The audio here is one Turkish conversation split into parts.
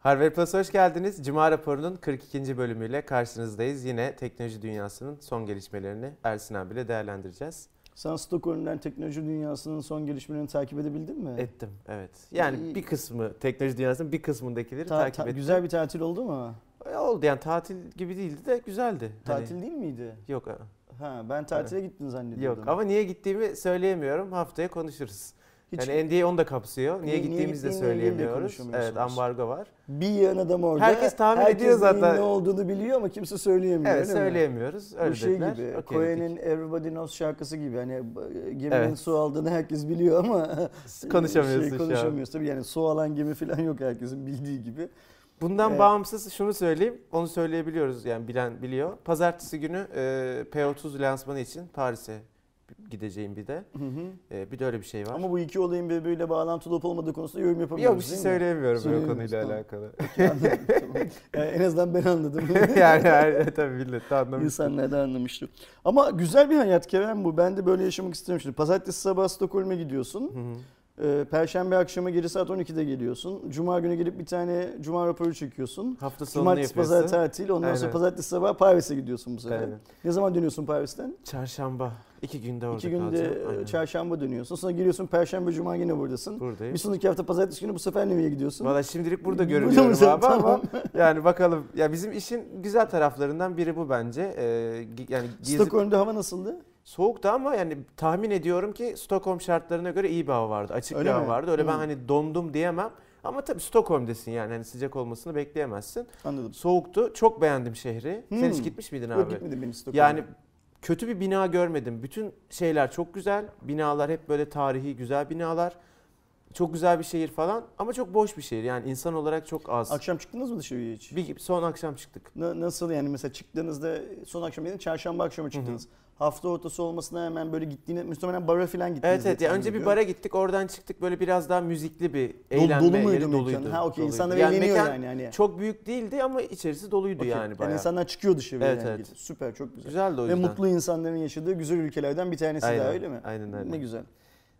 Harvard Plus hoş geldiniz. Cuma raporunun 42. bölümüyle karşınızdayız. Yine teknoloji dünyasının son gelişmelerini Ersin abiyle değerlendireceğiz. Sen Stockholm'den teknoloji dünyasının son gelişmelerini takip edebildin mi? Ettim, evet. Yani bir kısmı, teknoloji dünyasının bir kısmındakileri Ta- takip ta- ettim. güzel bir tatil oldu mu? E, Oldu yani tatil gibi değildi de güzeldi. Hani- Tatil değil miydi? Yok, Ha ben tatile gittin zannediyordum. yok. Ama niye gittiğimi söyleyemiyorum. Haftaya konuşuruz. Hiç yani NDA onu da kapsıyor. Niye Niye- gittiğimizi de söyleyemiyoruz. Evet, ambargo var. bir yan adam orada. Herkes tahmin herkes ediyor zaten. ne olduğunu biliyor ama kimse söyleyemiyor. Evet, öyle mi? söyleyemiyoruz. Öyle Bu şey dediler. gibi, Cohen'in dedik. Everybody Knows şarkısı gibi. Hani geminin Evet. su aldığını herkes biliyor ama Konuşamıyorsun şey, konuşamıyoruz. Tabii yani su alan gemi falan yok herkesin bildiği gibi. Bundan Evet. bağımsız şunu söyleyeyim. Onu söyleyebiliyoruz yani bilen biliyor. Pazartesi günü e, P30 lansmanı için Paris'e gideceğim bir de. Hı hı. E, bir de öyle bir şey var. Ama bu iki olayın birbiriyle bağlantılı olup olmadığı konusunda yorum yapamıyoruz Yok bir şey söyleyemiyorum o konuyla tamam. alakalı. Tamam. Yani en azından ben anladım. yani, yani tabii millet de. İnsanlar da anlamıştı. Ama güzel bir hayat Kerem bu. Ben de böyle yaşamak istiyorum şimdi. Pazartesi sabah Stockholm'e gidiyorsun. Hı hı. Ee, Perşembe akşamı geri saat 12'de geliyorsun. Cuma günü gelip bir tane cuma raporu çekiyorsun. Hafta sonunu Cumartesi yapıyorsun. pazar tatil. Ondan sonra Aynen. pazartesi sabah Paris'e gidiyorsun bu sefer. Aynen. Ne zaman dönüyorsun Paris'ten? Çarşamba. iki günde orada İki günde kalacağım. çarşamba dönüyorsun. Sonra geliyorsun perşembe cuma yine buradasın. Buradayım. Bir sonraki hafta pazartesi günü bu sefer nereye gidiyorsun? Valla şimdilik burada Burada görünüyorum mısın? abi ama Tamam. yani bakalım. Ya bizim işin güzel taraflarından biri bu bence. Ee, yani gezip Stockholm'da hava nasıldı? Soğuktu ama yani tahmin ediyorum ki Stockholm şartlarına göre iyi bir hava vardı. Açık Öyle bir hava mi? vardı. Öyle ben Hı. hani dondum diyemem. Ama tabii Stockholm'desin yani hani sıcak olmasını bekleyemezsin. Anladım. Soğuktu. Çok beğendim şehri. Sen Hmm. hiç gitmiş miydin Yok abi? gitmedim ben Stockholm'a. Yani kötü bir bina görmedim. Bütün şeyler çok güzel. Binalar hep böyle tarihi güzel binalar. Çok güzel bir şehir falan ama çok boş bir şehir. Yani insan olarak çok az. Akşam çıktınız mı dışarıya hiç? Bir, son akşam çıktık. Na- Nasıl yani mesela çıktığınızda son akşam dedin çarşamba akşamı çıktınız. Hafta ortası olmasına hemen böyle gittiğine muhtemelen bara falan gittiniz. Evet evet. diye Ya tahmin önce bir bara gittik. Oradan çıktık. Böyle biraz daha müzikli bir Dolu- eğlenme dolu muydu yeri mekan? doluydu. Ha okey insanlar Yani eğleniyor mekan yani. yani. Çok büyük değildi ama içerisi doluydu Okey. yani bayağı. insanlar çıkıyor dışarıya Evet, yani. evet. Süper çok güzel. Güzeldi o Ve yüzden. mutlu insanların yaşadığı güzel ülkelerden bir tanesi Aynen, daha öyle mi? aynen öyle. Ne güzel.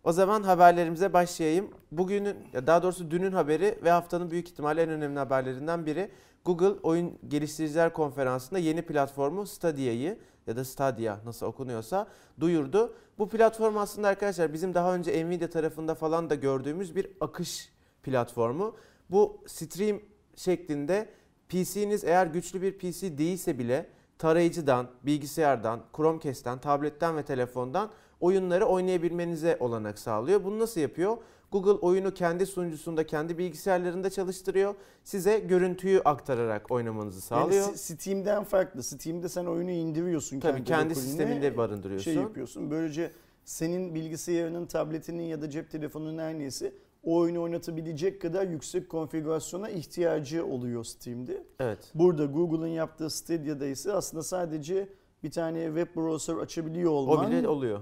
O zaman haberlerimize başlayayım. Bugünün, daha doğrusu dünün haberi ve haftanın büyük ihtimalle en önemli haberlerinden biri. Google Oyun Geliştiriciler Konferansı'nda yeni platformu Stadia'yı ya da Stadia nasıl okunuyorsa duyurdu. Bu platform aslında arkadaşlar bizim daha önce Nvidia tarafında falan da gördüğümüz bir akış platformu. Bu stream şeklinde PC'niz eğer güçlü bir PC değilse bile tarayıcıdan, bilgisayardan, Chromecast'ten, tabletten ve telefondan oyunları oynayabilmenize olanak sağlıyor. Bunu nasıl yapıyor? Google oyunu kendi sunucusunda, kendi bilgisayarlarında çalıştırıyor. Size görüntüyü aktararak oynamanızı sağlıyor. Yani Steam'den farklı. Steam'de sen oyunu indiriyorsun. Tabii kendi lokaline, sisteminde barındırıyorsun. Şey yapıyorsun. Böylece senin bilgisayarının, tabletinin ya da cep telefonunun her neyse o oyunu oynatabilecek kadar yüksek konfigürasyona ihtiyacı oluyor Steam'de. Evet. Burada Google'ın yaptığı Stadia'da ise aslında sadece bir tane web browser açabiliyor O olman bile oluyor.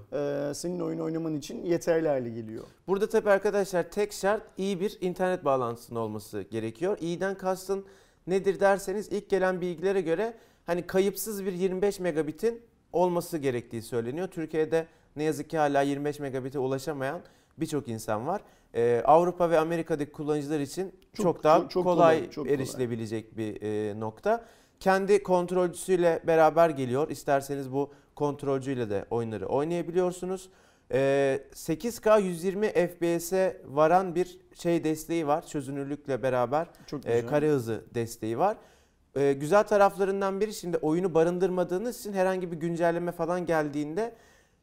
e, senin oyun oynaman için yeterli hale geliyor. Burada tabii arkadaşlar tek şart iyi bir internet bağlantısının olması gerekiyor. İyiden kastın nedir derseniz ilk gelen bilgilere göre hani kayıpsız bir 25 megabitin olması gerektiği söyleniyor. Türkiye'de ne yazık ki hala 25 megabite ulaşamayan birçok insan var. Ee, Avrupa ve Amerika'daki kullanıcılar için çok, Çok- daha çok- çok kolay, kolay, çok kolay. erişilebilecek bir e, nokta. Kendi kontrolcüsüyle beraber geliyor. İsterseniz bu kontrolcüyle de oyunları oynayabiliyorsunuz. Ee, 8K 120 FPS'e varan bir şey desteği var. Çözünürlükle beraber e, kare hızı desteği var. E, güzel taraflarından biri şimdi oyunu barındırmadığınız için herhangi bir güncelleme falan geldiğinde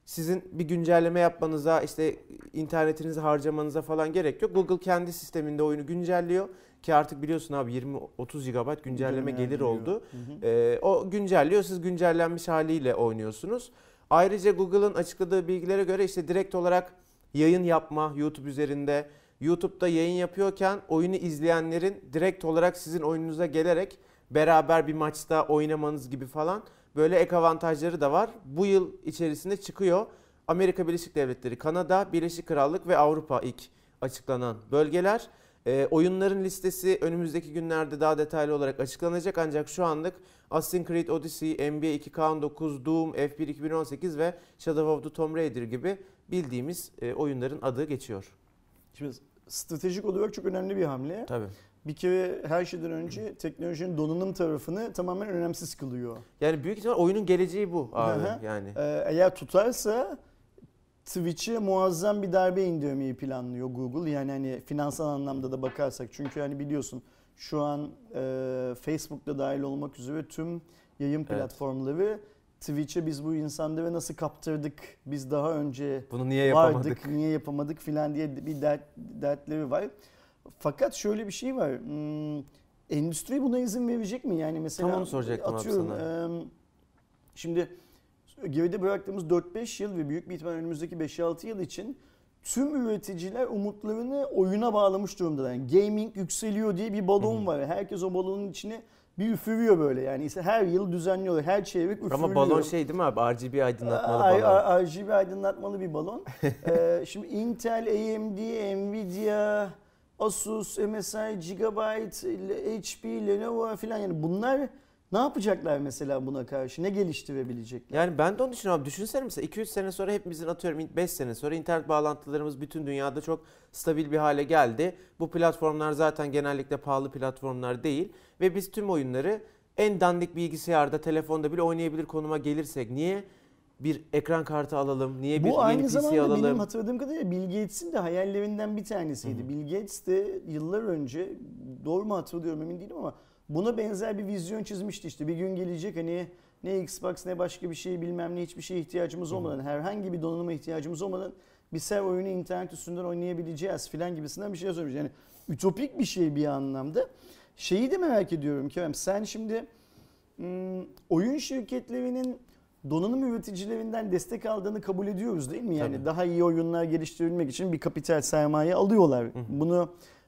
sizin bir güncelleme yapmanıza işte internetinizi harcamanıza falan gerek yok. Google kendi sisteminde oyunu güncelliyor ki artık biliyorsun abi 20-30 GB güncelleme gelir geliyor. oldu. Hı hı. Ee, o güncelliyor. Siz güncellenmiş haliyle oynuyorsunuz. Ayrıca Google'ın açıkladığı bilgilere göre işte direkt olarak yayın yapma YouTube üzerinde, YouTube'da yayın yapıyorken oyunu izleyenlerin direkt olarak sizin oyununuza gelerek beraber bir maçta oynamanız gibi falan böyle ek avantajları da var. Bu yıl içerisinde çıkıyor. Amerika Birleşik Devletleri, Kanada, Birleşik Krallık ve Avrupa ilk açıklanan bölgeler. Ee, oyunların listesi önümüzdeki günlerde daha detaylı olarak açıklanacak ancak şu anlık Assassin's Creed Odyssey, NBA 2K19, Doom, F1 2018 ve Shadow of the Tomb Raider gibi bildiğimiz e, oyunların adı geçiyor. Şimdi stratejik olarak çok önemli bir hamle. Tabii. bir kere her şeyden önce teknolojinin donanım tarafını tamamen önemsiz kılıyor. Yani büyük ihtimal oyunun geleceği bu abi yani. Ee, eğer tutarsa Twitch'e muazzam bir darbe indirmeyi planlıyor Google. Yani hani finansal anlamda da bakarsak. Çünkü hani biliyorsun şu an e, Facebook'ta dahil olmak üzere tüm yayın platformları Twitch'e biz bu insanları nasıl kaptırdık, biz daha önce Bunu niye yapamadık? vardık, niye yapamadık filan diye bir dert, dertleri var. Fakat şöyle bir şey var. Hmm, endüstri buna izin verecek mi? Yani mesela Tam onu soracaktım abi atıyorum, sana. em, şimdi geride bıraktığımız 4-5 yıl ve büyük bir ihtimal önümüzdeki 5-6 yıl için tüm üreticiler umutlarını oyuna bağlamış durumda. Yani gaming yükseliyor diye bir balon var. Herkes o balonun içine bir üfürüyor böyle yani. İşte her yıl düzenliyorlar. Her çeyrek üfürülüyor. Ama balon şey değil mi abi? RGB aydınlatmalı Ay- balon. RGB aydınlatmalı bir balon. Ee, şimdi Intel, AMD, Nvidia, Asus, MSI, Gigabyte, HP, Lenovo falan yani bunlar ne yapacaklar mesela buna karşı? Ne geliştirebilecekler? Yani ben de onu düşünüyorum. abi. Düşünsene mesela 2-3 sene sonra hepimizin atıyorum 5 sene sonra internet bağlantılarımız bütün dünyada çok stabil bir hale geldi. Bu platformlar zaten genellikle pahalı platformlar değil. Ve biz tüm oyunları en dandik bilgisayarda, telefonda bile oynayabilir konuma gelirsek niye bir ekran kartı alalım? Niye bir Bu yeni aynı PC zamanda alalım? benim hatırladığım kadarıyla Bill Gates'in de hayallerinden bir tanesiydi. Bill Gates de yıllar önce doğru mu hatırlıyorum emin değilim ama buna benzer bir vizyon çizmişti işte. Bir gün gelecek hani ne Xbox ne başka bir şey bilmem ne hiçbir şeye ihtiyacımız olmadan herhangi bir donanıma ihtiyacımız olmadan bir sev oyunu internet üstünden oynayabileceğiz filan gibisinden bir şey söylemiş. Yani ütopik bir şey bir anlamda. Şeyi de merak ediyorum Kerem sen şimdi hmm, oyun şirketlerinin donanım üreticilerinden destek aldığını kabul ediyoruz değil mi? Yani Tabii. daha iyi oyunlar geliştirebilmek için bir kapital sermaye alıyorlar. Bunu e,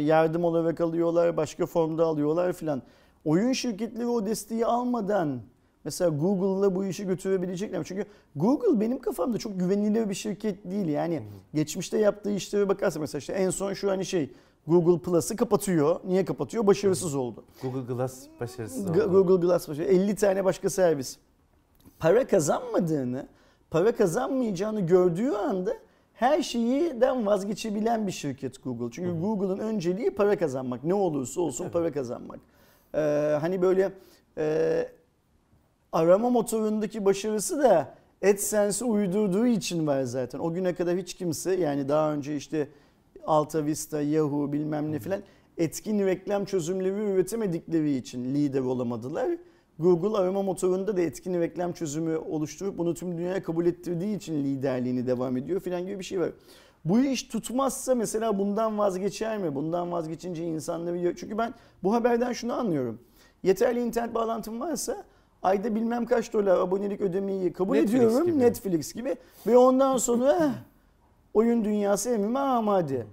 yardım olarak alıyorlar, başka formda alıyorlar filan. Oyun şirketleri o desteği almadan mesela Google'la bu işi götürebilecekler mi? Çünkü Google benim kafamda çok güvenilir bir şirket değil. Yani geçmişte yaptığı işlere bakarsa mesela işte en son şu hani şey Google Plus'ı kapatıyor. Niye kapatıyor? Başarısız oldu. Google Glass başarısız oldu. Google Glass başarı. 50 tane başka servis. Para kazanmadığını, para kazanmayacağını gördüğü anda her şeyden vazgeçebilen bir şirket Google. Çünkü Google'ın önceliği para kazanmak. Ne olursa olsun para kazanmak. Ee, hani böyle e, arama motorundaki başarısı da AdSense'e uydurduğu için var zaten. O güne kadar hiç kimse yani daha önce işte Alta Vista, Yahoo bilmem ne filan etkin reklam çözümleri üretemedikleri için lider olamadılar. Google arama motorunda da etkin reklam çözümü oluşturup bunu tüm dünyaya kabul ettirdiği için liderliğini devam ediyor filan gibi bir şey var. Bu iş tutmazsa mesela bundan vazgeçer mi? Bundan vazgeçince insanları... Çünkü ben bu haberden şunu anlıyorum. Yeterli internet bağlantım varsa ayda bilmem kaç dolar abonelik ödemeyi kabul Netflix ediyorum. gibi. Netflix gibi. Ve ondan sonra eh, oyun dünyası emrime amade.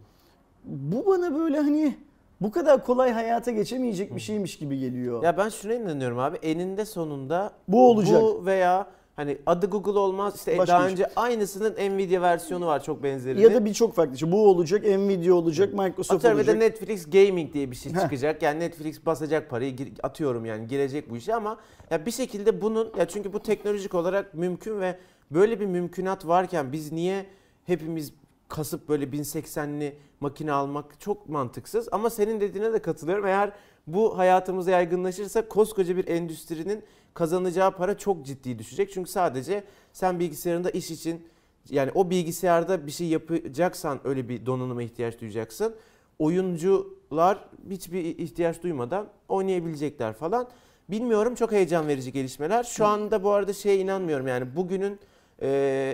Bu bana böyle hani bu kadar kolay hayata geçemeyecek bir şeymiş gibi geliyor. Ya ben şuna inanıyorum abi. Eninde sonunda Bu olacak. Bu veya hani adı Google olmaz. İşte Başka daha bir önce aynısının Nvidia versiyonu var çok benzerini. Ya da birçok farklı şey. Bu olacak, Nvidia olacak, Microsoft Atıyorum bir de olacak. Netflix Gaming diye bir şey Heh. çıkacak. Yani Netflix basacak parayı atıyorum yani girecek bu işe ama ya bir şekilde bunun ya çünkü bu teknolojik olarak mümkün ve böyle bir mümkünat varken biz niye hepimiz kasıp böyle 1080'li makine almak çok mantıksız ama senin dediğine de katılıyorum. Eğer bu hayatımıza yaygınlaşırsa koskoca bir endüstrinin kazanacağı para çok ciddi düşecek. Çünkü sadece sen bilgisayarında iş için yani o bilgisayarda bir şey yapacaksan öyle bir donanıma ihtiyaç duyacaksın. Oyuncular hiçbir ihtiyaç duymadan oynayabilecekler falan. Bilmiyorum çok heyecan verici gelişmeler. Şu anda bu arada şeye inanmıyorum yani bugünün e,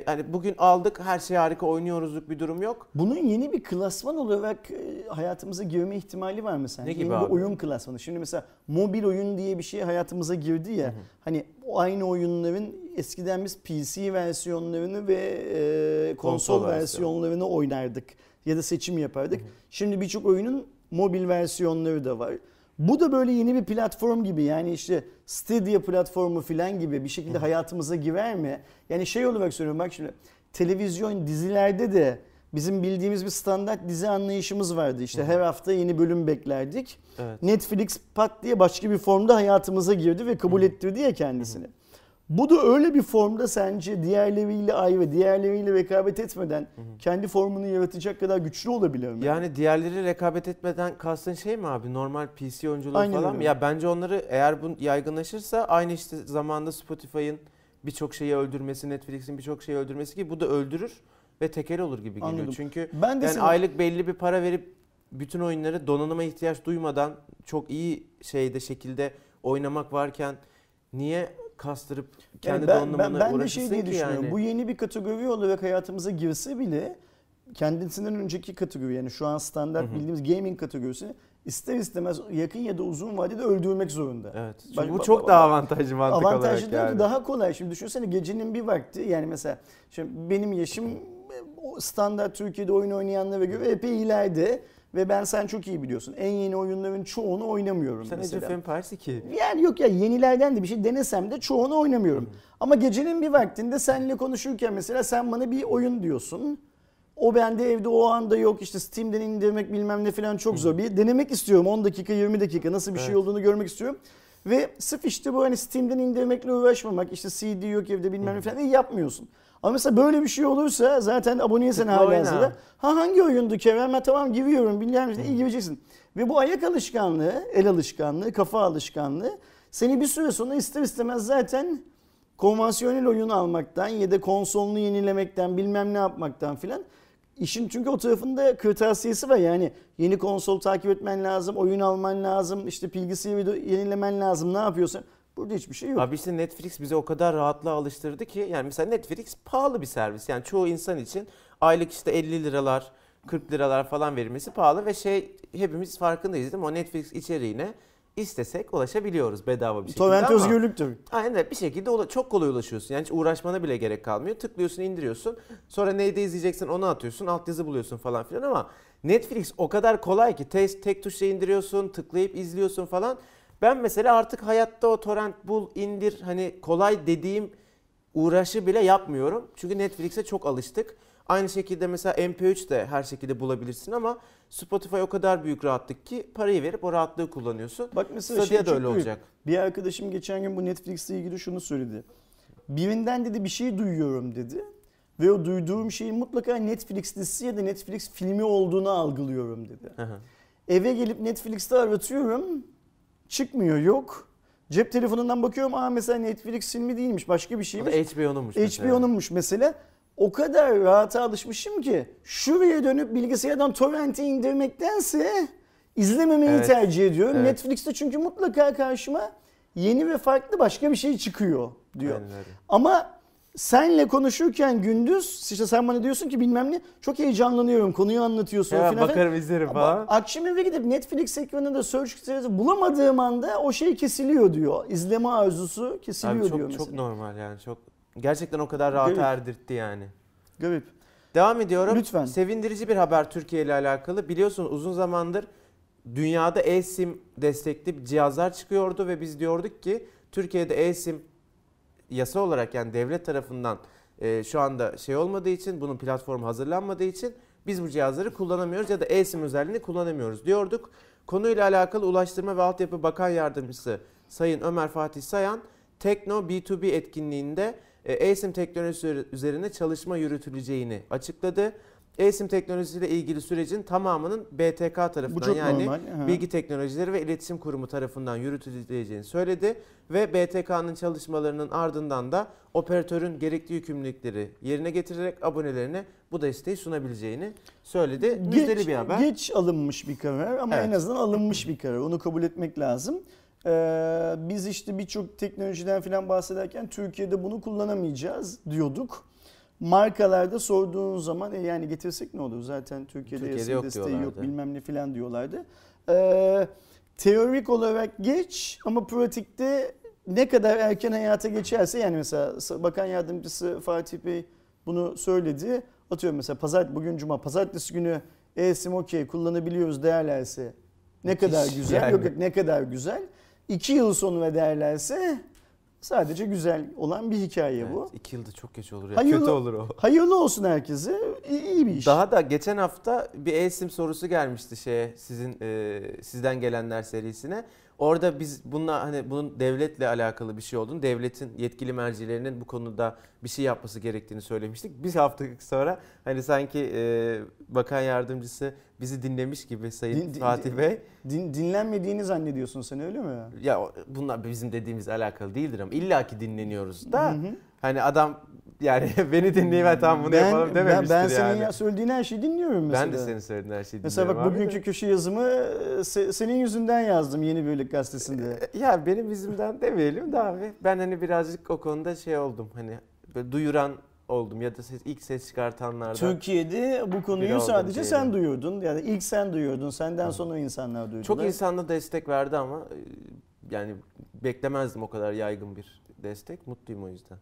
yani bugün aldık her şey harika oynuyoruzluk bir durum yok. Bunun yeni bir klasman olarak e, hayatımıza girme ihtimali var mı sence? Ne gibi yeni abi? bir oyun klasmanı. Şimdi mesela mobil oyun diye bir şey hayatımıza girdi ya. Hani o aynı oyunların eskiden biz PC versiyonlarını ve e, konsol, Konsol versiyonlarını oynardık ya da seçim yapardık. Şimdi birçok oyunun mobil versiyonları da var. Bu da böyle yeni bir platform gibi yani işte Stadia platformu falan gibi bir şekilde hayatımıza girer mi? Yani şey olarak söylüyorum bak şimdi televizyon dizilerde de bizim bildiğimiz bir standart dizi anlayışımız vardı. İşte her hafta yeni bölüm beklerdik. Evet. Netflix pat diye başka bir formda hayatımıza girdi ve kabul ettirdi ya kendisini. Bu da öyle bir formda sence diğerleriyle ayrı, diğerleriyle rekabet etmeden kendi formunu yaratacak kadar güçlü olabilir mi? Yani diğerleri rekabet etmeden kastın şey mi abi? Normal PC oyunculuğu Aynen falan mı? Ya bence onları eğer bu yaygınlaşırsa aynı işte zamanda Spotify'ın birçok şeyi öldürmesi, Netflix'in birçok şeyi öldürmesi gibi bu da öldürür ve tekel olur gibi geliyor. Anladım. Çünkü ben de yani sana- aylık belli bir para verip bütün oyunları donanıma ihtiyaç duymadan çok iyi şeyde şekilde oynamak varken niye kastırıp kendi Yani ben, donanımına ben, ben de şey diye düşünüyorum. yani? Bu yeni bir kategori olarak hayatımıza girse bile kendisinden önceki kategori yani şu an standart Hı hı. bildiğimiz gaming kategorisini ister istemez yakın ya da uzun vadede öldürmek zorunda. Evet. Çünkü Bak- bu çok daha avantajlı mantık Avantajlı olarak değil yani. daha kolay. Şimdi düşünsene gecenin bir vakti yani mesela şimdi benim yaşım o standart Türkiye'de oyun oynayanlara göre epey ileride ve ben sen çok iyi biliyorsun. En yeni oyunların çoğunu oynamıyorum Sen mesela. of Empires 2. Yani yok ya yenilerden de bir şey denesem de çoğunu oynamıyorum. Ama gecenin bir vaktinde seninle konuşurken mesela sen bana bir oyun diyorsun. O bende evde o anda yok işte Steam'den indirmek bilmem ne falan çok zor. Bir denemek istiyorum 10 dakika 20 dakika nasıl bir şey Evet. olduğunu görmek istiyorum. Ve sırf işte bu hani Steam'den indirmekle uğraşmamak işte CD yok evde bilmem ne falan diye yapmıyorsun. Ama mesela böyle bir şey olursa zaten aboneysen Tıkla hala oyna. hazırda. Ha hangi oyundu Kerem? Ben tamam giriyorum bilmem ne iyi gireceksin. Ve bu ayak alışkanlığı, el alışkanlığı, kafa alışkanlığı seni bir süre sonra ister istemez zaten konvansiyonel oyunu almaktan ya da konsolunu yenilemekten bilmem ne yapmaktan filan işin çünkü o tarafında kırtasiyesi var yani yeni konsol takip etmen lazım, oyun alman lazım, işte bilgisayarı yenilemen lazım ne yapıyorsan. Burada hiçbir şey yok. Abi işte Netflix bizi o kadar rahatlığa alıştırdı ki yani mesela Netflix pahalı bir servis. Yani çoğu insan için aylık işte 50 liralar, 40 liralar falan verilmesi pahalı ve şey hepimiz farkındayız değil mi? O Netflix içeriğine istesek ulaşabiliyoruz bedava bir şekilde Torrent ama özgürlüktür. Aynen öyle. bir şekilde çok kolay ulaşıyorsun. Yani hiç uğraşmana bile gerek kalmıyor. Tıklıyorsun, indiriyorsun. Sonra neyde izleyeceksin onu atıyorsun. Altyazı buluyorsun falan filan ama Netflix o kadar kolay ki tek, tek tuşla indiriyorsun, tıklayıp izliyorsun falan. Ben mesela artık hayatta o torrent bul, indir hani kolay dediğim uğraşı bile yapmıyorum. Çünkü Netflix'e çok alıştık. Aynı şekilde mesela MP3 de her şekilde bulabilirsin ama Spotify o kadar büyük rahatlık ki parayı verip o rahatlığı kullanıyorsun. Bak mesela Stadia şey da öyle büyük. olacak. Bir arkadaşım geçen gün bu Netflix'le ilgili şunu söyledi. Birinden dedi bir şey duyuyorum dedi. Ve o duyduğum şeyin mutlaka Netflix dizisi ya da Netflix filmi olduğunu algılıyorum dedi. Hı. Eve gelip Netflix'te aratıyorum. Çıkmıyor yok. Cep telefonundan bakıyorum. Aa mesela Netflix filmi değilmiş başka bir şeymiş. HBO'nunmuş mesela. HBO'nunmuş mesela. O kadar rahata alışmışım ki şuraya dönüp bilgisayardan torrenti indirmektense izlememeyi Evet. tercih ediyorum. Evet. Netflix'te çünkü mutlaka karşıma yeni ve farklı başka bir şey çıkıyor diyor. Aynen öyle. Ama senle konuşurken gündüz işte sen bana diyorsun ki bilmem ne çok heyecanlanıyorum konuyu anlatıyorsun Hemen filan. bakarım izlerim falan. Akşam eve gidip Netflix ekranında search bulamadığım anda o şey kesiliyor diyor. İzleme arzusu kesiliyor Abi çok diyor çok mesela. normal yani çok gerçekten o kadar rahata Garip. erdirtti yani. Garip. Devam ediyorum. Lütfen. Sevindirici bir haber Türkiye ile alakalı. Biliyorsunuz uzun zamandır dünyada eSIM destekli cihazlar çıkıyordu ve biz diyorduk ki Türkiye'de eSIM yasa olarak yani devlet tarafından e, şu anda şey olmadığı için bunun platformu hazırlanmadığı için biz bu cihazları kullanamıyoruz ya da eSIM özelliğini kullanamıyoruz diyorduk. Konuyla alakalı Ulaştırma ve Altyapı Bakan Yardımcısı Sayın Ömer Fatih Sayan Tekno B2B etkinliğinde e, eSIM teknolojisi üzerine çalışma yürütüleceğini açıkladı. eSIM teknolojisiyle ilgili sürecin tamamının BTK tarafından yani normal. Bilgi Teknolojileri ve İletişim Kurumu tarafından yürütüleceğini söyledi ve BTK'nın çalışmalarının ardından da operatörün gerekli yükümlülükleri yerine getirerek abonelerine bu desteği sunabileceğini söyledi. Müjdeli bir haber. Geç alınmış bir karar ama Evet. en azından alınmış bir karar. Onu kabul etmek lazım. Ee, biz işte birçok teknolojiden falan bahsederken Türkiye'de bunu kullanamayacağız diyorduk. Markalarda sorduğun zaman e yani getirsek ne olur? Zaten Türkiye'de, Türkiye'de yok desteği yok diyorlardı. bilmem ne falan diyorlardı. Ee, teorik olarak geç ama pratikte ne kadar erken hayata geçerse yani mesela Bakan Yardımcısı Fatih Bey bunu söyledi. Atıyorum mesela pazar bugün cuma pazartesi günü e-sim okey kullanabiliyoruz derlerse ne kadar güzel. yani. Yok yok ne kadar güzel. İki yıl sonra derlerse sadece güzel olan bir hikaye bu. Evet, iki yılda çok geç olur ya. Hayırlı- Kötü olur o. Hayırlı olsun herkese. İyi, iyi bir iş. Daha da geçen hafta bir eSIM sorusu gelmişti şeye sizin e, sizden gelenler serisine. Orada biz bununla hani bunun devletle alakalı bir şey olduğunu, devletin yetkili mercilerinin bu konuda bir şey yapması gerektiğini söylemiştik. Bir hafta sonra hani sanki e, bakan yardımcısı bizi dinlemiş gibi Sayın Din- din- Fatih Bey. Din, dinlenmediğini zannediyorsun sen öyle mi? Ya bunlar bizim dediğimiz alakalı değildir ama illaki dinleniyoruz da Hı hı. hani adam yani beni dinleyin ben tamam bunu ben, yapalım ben, dememiştir ben senin yani. ya söylediğin her şeyi dinliyorum mesela. ben de senin söylediğin her şeyi Mesela bak dinliyorum abi bugünkü köşe yazımı e, se- senin yüzünden yazdım Yeni Birlik Gazetesi'nde. E, Ya benim yüzümden demeyelim de abi. Ben hani birazcık o konuda şey oldum hani böyle duyuran oldum ya da ses, ilk ses çıkartanlardan. Türkiye'de bu konuyu sadece diyelim. sen duyurdun. Yani ilk sen duyurdun. Senden sonra insanlar duydular. Çok insan da destek verdi ama e, yani beklemezdim o kadar yaygın bir destek. Mutluyum o yüzden.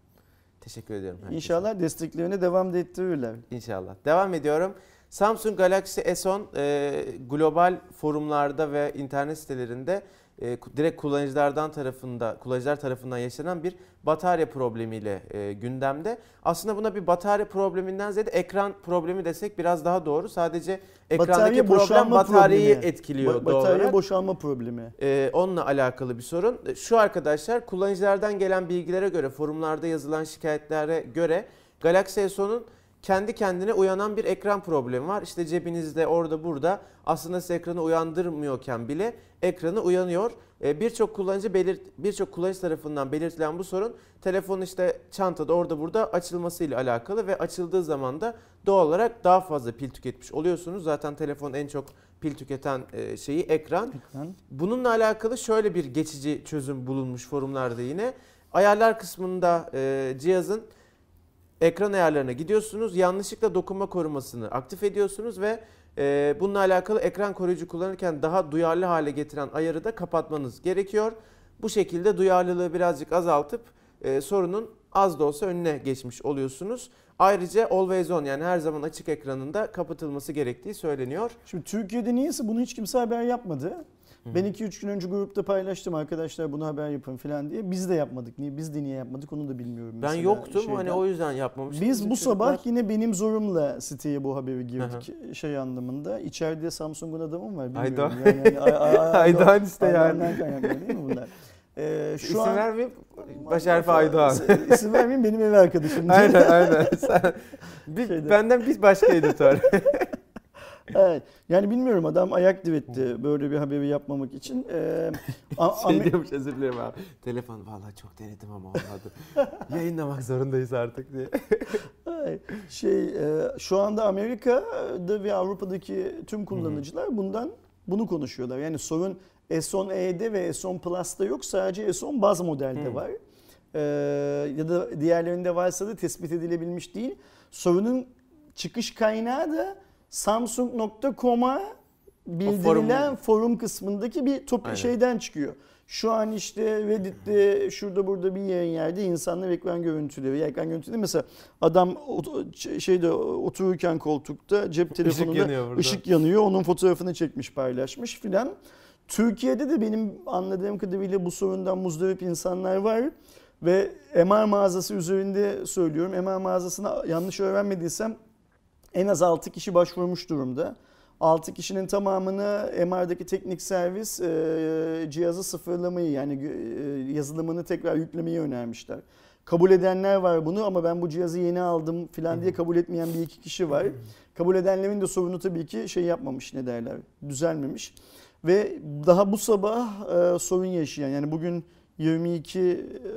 Teşekkür ediyorum. herkese. İnşallah desteklerini devam da ettirirler. İnşallah. Devam ediyorum. Samsung Galaxy S10 e, global forumlarda ve internet sitelerinde e, direkt kullanıcılardan tarafında kullanıcılar tarafından yaşanan bir batarya problemiyle e, gündemde. Aslında buna bir batarya probleminden ziyade ekran problemi desek biraz daha doğru. Sadece ekrandaki Batarya problem bataryayı problemi. etkiliyor Ba- batarya olarak. boşalma problemi. Ee, onunla alakalı bir sorun. Şu arkadaşlar kullanıcılardan gelen bilgilere göre forumlarda yazılan şikayetlere göre Galaxy S10'un kendi kendine uyanan bir ekran problemi var. İşte cebinizde orada burada aslında siz ekranı uyandırmıyorken bile ekranı uyanıyor. Ee, birçok kullanıcı belirt birçok kullanıcı tarafından belirtilen bu sorun telefonun işte çantada orada burada açılmasıyla alakalı ve açıldığı zaman da doğal olarak daha fazla pil tüketmiş oluyorsunuz. Zaten telefon en çok pil tüketen e, şeyi ekran. Ekran. Bununla alakalı şöyle bir geçici çözüm bulunmuş forumlarda yine. Ayarlar kısmında e, cihazın ekran ayarlarına gidiyorsunuz. Yanlışlıkla dokunma korumasını aktif ediyorsunuz ve e, bununla alakalı ekran koruyucu kullanırken daha duyarlı hale getiren ayarı da kapatmanız gerekiyor. Bu şekilde duyarlılığı birazcık azaltıp e, sorunun az da olsa önüne geçmiş oluyorsunuz. Ayrıca always on yani her zaman açık ekranında kapatılması gerektiği söyleniyor. Şimdi Türkiye'de niyeyse bunu hiç kimse haber yapmadı. Ben 2-3 gün önce grupta paylaştım arkadaşlar bunu haber yapın falan diye. Biz de yapmadık. Niye biz de niye yapmadık onu da bilmiyorum. Ben mesela yoktum şeyden. hani o yüzden yapmamıştım. Biz bu Bizim sabah çocuklar- yine benim zorumla siteye bu haberi girdik şey anlamında. İçeride Samsung'un adamı var bilmiyorum. Ayda. Yani, işte yani. Aydoğan'dan kaynaklı değil mi bunlar? Ee, şu İsim an vermeyeyim. Baş harfi Aydoğan. İsim vermeyeyim benim ev arkadaşım. aynen aynen. Sen, bir, benden biz başka editör. Evet. Yani bilmiyorum adam ayak diretti böyle bir haberi yapmamak için. Ee, şey diyormuş özür dilerim abi. Telefon vallahi çok denedim ama olmadı. Yayınlamak zorundayız artık diye. Şey e, şu anda Amerika'da ve Avrupa'daki tüm kullanıcılar bundan bunu konuşuyorlar. Yani sorun S10e'de ve S10 Plus'ta yok sadece S10 baz modelde var. Ee, ya da diğerlerinde varsa da tespit edilebilmiş değil. Sorunun çıkış kaynağı da Samsung.com'a bildirilen forum kısmındaki bir top Aynen. şeyden çıkıyor. Şu an işte Reddit'te şurada burada bir yayın yerde insanlar ekran görüntüleri, ekran görüntüleri mesela adam şeyde otururken koltukta cep telefonunda yanıyor burada. ışık yanıyor. Onun fotoğrafını çekmiş, paylaşmış filan. Türkiye'de de benim anladığım kadarıyla bu sorundan muzdarip insanlar var. Ve MR mağazası üzerinde söylüyorum. MR mağazasına yanlış öğrenmediysem en az 6 kişi başvurmuş durumda. 6 kişinin tamamını MR'daki teknik servis e, cihazı sıfırlamayı yani e, yazılımını tekrar yüklemeyi önermişler. Kabul edenler var bunu ama ben bu cihazı yeni aldım falan diye kabul etmeyen bir iki kişi var. Kabul edenlerin de sorunu tabii ki şey yapmamış ne derler düzelmemiş. Ve daha bu sabah e, sorun yaşayan yani bugün 22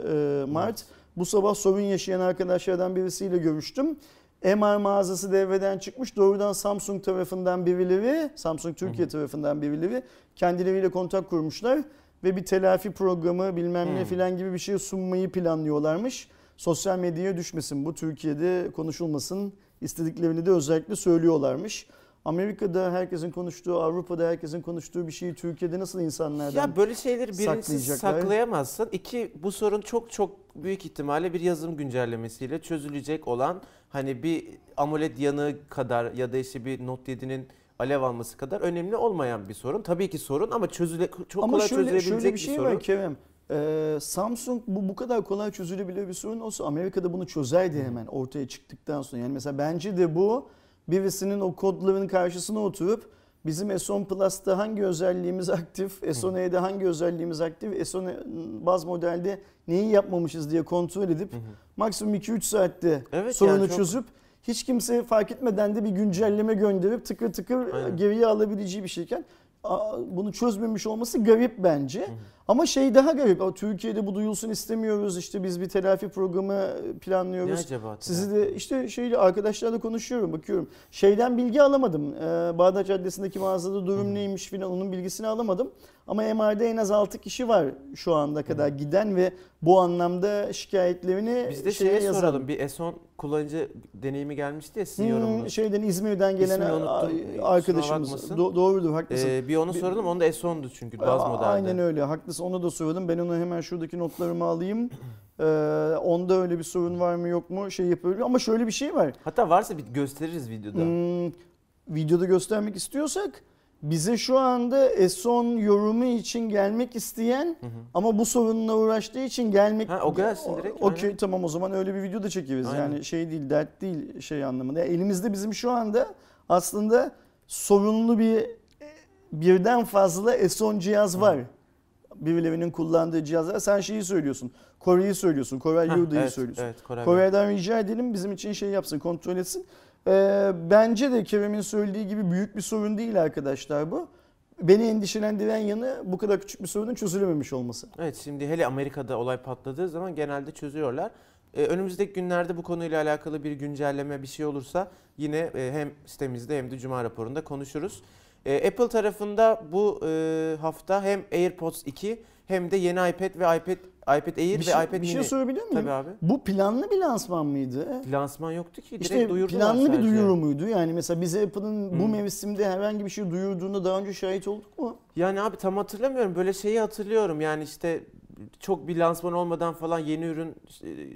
e, Mart bu sabah sorun yaşayan arkadaşlardan birisiyle görüştüm. MR mağazası devreden çıkmış. Doğrudan Samsung tarafından birileri, Samsung Türkiye tarafından birileri kendileriyle kontak kurmuşlar ve bir telafi programı bilmem ne Hmm. filan gibi bir şey sunmayı planlıyorlarmış. Sosyal medyaya düşmesin bu Türkiye'de konuşulmasın istediklerini de özellikle söylüyorlarmış. Amerika'da herkesin konuştuğu, Avrupa'da herkesin konuştuğu bir şeyi Türkiye'de nasıl insanlardan ya böyle şeyleri birincisi saklayamazsın. İki bu sorun çok çok büyük ihtimalle bir yazılım güncellemesiyle çözülecek olan hani bir AMOLED yanığı kadar ya da işte bir Note 7'nin alev alması kadar önemli olmayan bir sorun. Tabii ki sorun ama çözüle çok Ama kolay şöyle, çözülebilecek şöyle bir bir şey sorun. var Kerem. Ee, Samsung bu bu kadar kolay çözülebilir bir sorun olsa Amerika'da bunu çözerdi hemen ortaya çıktıktan sonra. Yani mesela bence de bu birisinin o kodların karşısına oturup Bizim S10 Plus'ta hangi özelliğimiz aktif, S10e'de hangi özelliğimiz aktif, S10 baz modelde neyi yapmamışız diye kontrol edip maksimum 2-3 saatte Evet, sorunu yani çok- çözüp hiç kimse fark etmeden de bir güncelleme gönderip tıkır tıkır Aynen. geriye alabileceği bir şeyken bunu çözmemiş olması garip bence. Ama şey daha garip. Aa, Türkiye'de bu duyulsun istemiyoruz. İşte biz bir telafi programı Ne planlıyoruz. acaba? Sizi de işte şeyle arkadaşlarla konuşuyorum bakıyorum. Şeyden bilgi alamadım. Ee, Bağdat Caddesi'ndeki mağazada durum neymiş filan onun bilgisini alamadım. Ama MR'de en az 6 kişi var şu anda kadar giden ve bu anlamda şikayetlerini Biz de şeye yazalım. soralım. Bir S10 kullanıcı deneyimi gelmişti ya sizin Hmm, yorumunuz. şeyden İzmir'den gelen arkadaşımız. Do- doğrudur haklısın. Ee, bir onu soralım. Onu da S10'du çünkü baz modelde. Aynen öyle haklısın onu da soralım. Ben onu hemen şuradaki notlarımı alayım. Ee, onda öyle bir sorun var mı yok mu şey yapıyorum. Ama şöyle bir şey var. Hatta varsa bir gösteririz videoda. Hmm, videoda göstermek istiyorsak bize şu anda S10 yorumu için gelmek isteyen Hı hı. ama bu sorunla uğraştığı için gelmek Ha, o gelsin direkt, Okey tamam o zaman öyle bir video da çekeriz. Aynen. Yani şey değil dert değil şey anlamında. Yani elimizde bizim şu anda aslında sorunlu bir birden fazla S10 cihaz var. Birilerinin kullandığı cihazlar. Sen şeyi söylüyorsun. Kore'yi söylüyorsun. Kore Hah, Yurda'yı evet, söylüyorsun. Evet, Koray Bey. Kore'den rica edelim bizim için şey yapsın, kontrol etsin. Ee, bence de Kerem'in söylediği gibi büyük bir sorun değil arkadaşlar bu. Beni endişelendiren yanı bu kadar küçük bir sorunun çözülememiş olması. Evet şimdi hele Amerika'da olay patladığı zaman genelde çözüyorlar. Ee, önümüzdeki günlerde bu konuyla alakalı bir güncelleme bir şey olursa yine e, hem sitemizde hem de Cuma raporunda konuşuruz. Ee, Apple tarafında bu e, hafta hem AirPods 2 hem de yeni iPad ve iPad iPad Air Bir ve şey, iPad bir şey mini. sorabilir miyim? Tabii abi. Bu planlı bir lansman mıydı? Lansman yoktu ki direkt İşte duyurdular planlı bir duyuru muydu? Yani mesela bize Apple'ın bu Hmm. mevsimde herhangi bir şey duyurduğunda daha önce şahit olduk mu? Yani abi tam hatırlamıyorum. Böyle şeyi hatırlıyorum. Yani işte çok bir lansman olmadan falan yeni ürün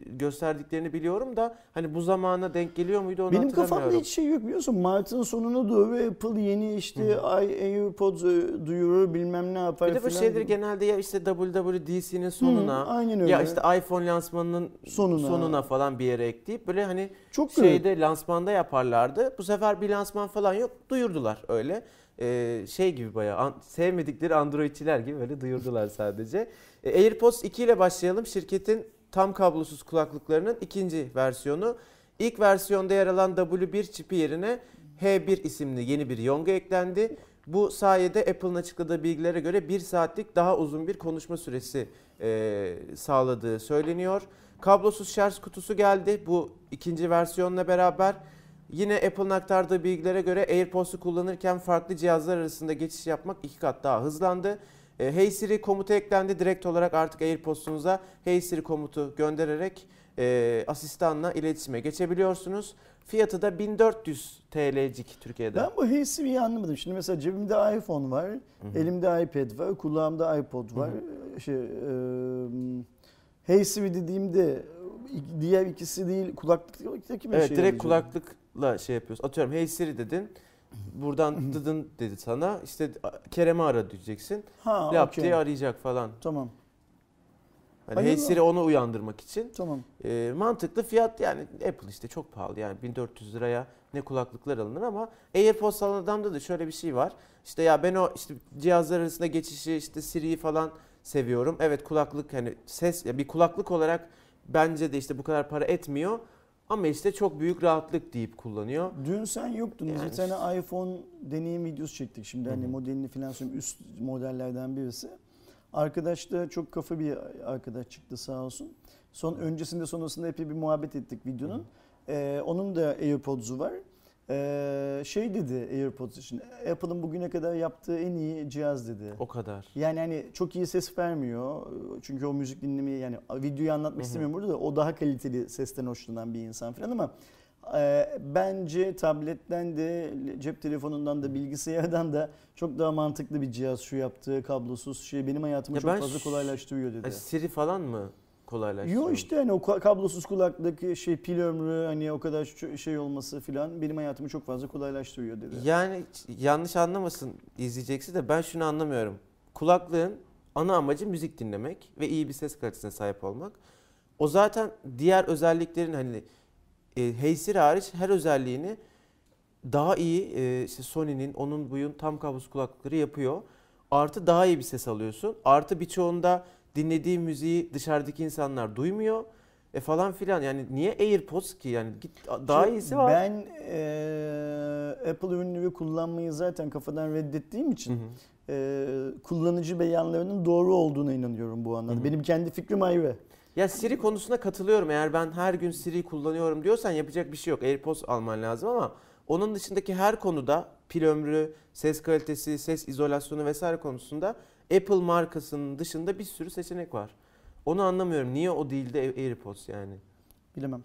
gösterdiklerini biliyorum da hani bu zamana denk geliyor muydu onu Benim hatırlamıyorum. kafamda hiç şey yok biliyorsun. Mart'ın sonuna doğru Apple yeni işte AirPods e, duyurur bilmem ne yapar Bir de bu falan şeyleri genelde ya işte WWDC'nin Hı, sonuna aynen öyle. ya işte iPhone lansmanının Sonuna. sonuna. falan bir yere ekleyip böyle hani Çok şeyde lansmanda yaparlardı. Bu sefer bir lansman falan yok. Duyurdular öyle. Ee, şey gibi bayağı an- sevmedikleri Androidçiler gibi böyle duyurdular sadece. Ee, AirPods 2 ile başlayalım. Şirketin tam kablosuz kulaklıklarının ikinci versiyonu. İlk versiyonda yer alan W1 çipi yerine H1 isimli yeni bir yonga eklendi. Bu sayede Apple'ın açıkladığı bilgilere göre 1 saatlik daha uzun bir konuşma süresi e, sağladığı söyleniyor. Kablosuz şarj kutusu geldi bu ikinci versiyonla beraber. Yine Apple'ın aktardığı bilgilere göre AirPods'u kullanırken farklı cihazlar arasında geçiş yapmak iki kat daha hızlandı. E, Hey Siri komutu eklendi. Direkt olarak artık AirPods'unuza Hey Siri komutu göndererek e, asistanla iletişime geçebiliyorsunuz. Fiyatı da 1400 TL'cik Türkiye'de. Ben bu Hey Siri'yi anlamadım. Şimdi mesela cebimde iPhone var, elimde iPad var, kulağımda iPod var. Şey, e, Hey Siri dediğimde diğer ikisi değil kulaklıktaki bir Evet şey direkt alacağım. kulaklıkla şey yapıyoruz. Atıyorum Hey Siri dedin. Buradan dıdın dedi sana. İşte Kerem'i ara diyeceksin. Ha, Lap okey. diye arayacak falan. Tamam, Hani Hey Siri onu uyandırmak için. tamam. Ee, mantıklı fiyat yani Apple işte çok pahalı yani 1400 liraya ne kulaklıklar alınır ama AirPods alan adamda da şöyle bir şey var. İşte ya ben o işte cihazlar arasında geçişi işte Siri'yi falan seviyorum. Evet kulaklık hani ses ya bir kulaklık olarak bence de işte bu kadar para etmiyor. Ama işte çok büyük rahatlık deyip kullanıyor. Dün sen yoktun. Biz Yani bir tane iPhone deneyim videosu çektik. Şimdi hani Hı hı. modelini falan söyleyeyim. Üst modellerden birisi. Arkadaş da çok kafa bir arkadaş çıktı sağ olsun. Son öncesinde sonrasında epey bir muhabbet ettik videonun. Ee, onun da AirPods'u var. Ee, şey dedi AirPods için. Apple'ın bugüne kadar yaptığı en iyi cihaz dedi. O kadar. Yani hani çok iyi ses vermiyor. Çünkü o müzik dinlemeyi yani videoyu anlatmak istemiyorum burada da o daha kaliteli sesten hoşlanan bir insan falan ama e, bence tabletten de cep telefonundan da bilgisayardan da çok daha mantıklı bir cihaz şu yaptığı kablosuz şey benim hayatımı Ya çok fazla kolaylaştırıyor dedi. Siri falan mı kolaylaştırıyor? Yo işte hani o ka- kablosuz kulaklık şey pil ömrü hani o kadar şey olması filan benim hayatımı çok fazla kolaylaştırıyor dedi. Yani yanlış anlamasın izleyeceksin de ben şunu anlamıyorum. Kulaklığın ana amacı müzik dinlemek ve iyi bir ses kalitesine sahip olmak. O zaten diğer özelliklerin hani e, Hey Siri hariç her özelliğini daha iyi e, işte Sony'nin onun buyun tam kablosuz kulaklıkları yapıyor. Artı daha iyi bir ses alıyorsun. Artı birçoğunda dinlediği müziği dışarıdaki insanlar duymuyor. E falan filan yani niye AirPods ki yani git daha iyisi var. Ben eee, Apple ürünleri kullanmayı zaten kafadan reddettiğim için Hı hı. eee, kullanıcı beyanlarının doğru olduğuna inanıyorum bu anlamda. Hı hı. Benim kendi fikrim ayrı. Ya Siri konusuna katılıyorum. Eğer ben her gün Siri kullanıyorum diyorsan yapacak bir şey yok. AirPods alman lazım ama onun dışındaki her konuda pil ömrü, ses kalitesi, ses izolasyonu vesaire konusunda Apple markasının dışında bir sürü seçenek var. Onu anlamıyorum. Niye o değil de AirPods yani? Bilemem.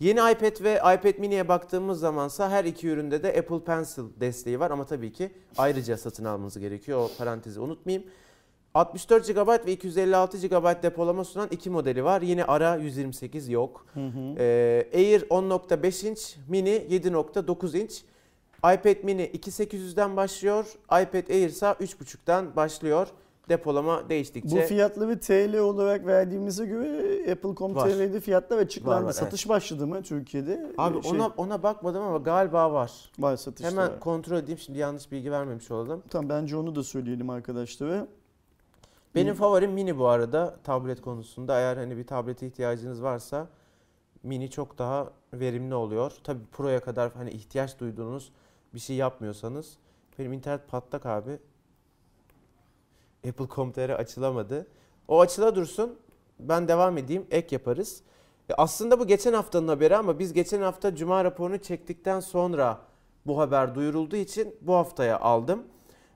Yeni iPad ve iPad mini'ye baktığımız zamansa her iki üründe de Apple Pencil desteği var ama tabii ki ayrıca satın almanız gerekiyor. O parantezi unutmayayım. 64 GB ve 256 GB depolama sunan iki modeli var. Yine ara 128 yok. Hı hı. Ee, Air 10.5 inç, mini 7.9 inç. iPad mini 2800'den başlıyor. iPad Air ise 3.5'tan başlıyor. Depolama değiştikçe. Bu fiyatları TL olarak verdiğimize göre. Apple.com.tr'de fiyatlar açıklandı. Var, var, Satış başladı mı Türkiye'de? Abi Şey, ona ona bakmadım ama galiba var. var satışta Hemen var. kontrol edeyim şimdi yanlış bilgi vermemiş olalım. Tamam bence onu da söyleyelim arkadaşlara. Benim Hı. favorim mini bu arada tablet konusunda. Eğer hani bir tablete ihtiyacınız varsa mini çok daha verimli oluyor. Tabii Pro'ya kadar hani ihtiyaç duyduğunuz bir şey yapmıyorsanız. Benim internet patlak abi. Apple.com.tr açılamadı. O açıla dursun. Ben devam edeyim. Ek yaparız. E, Aslında bu geçen haftanın haberi ama biz geçen hafta Cuma raporunu çektikten sonra bu haber duyurulduğu için bu haftaya aldım.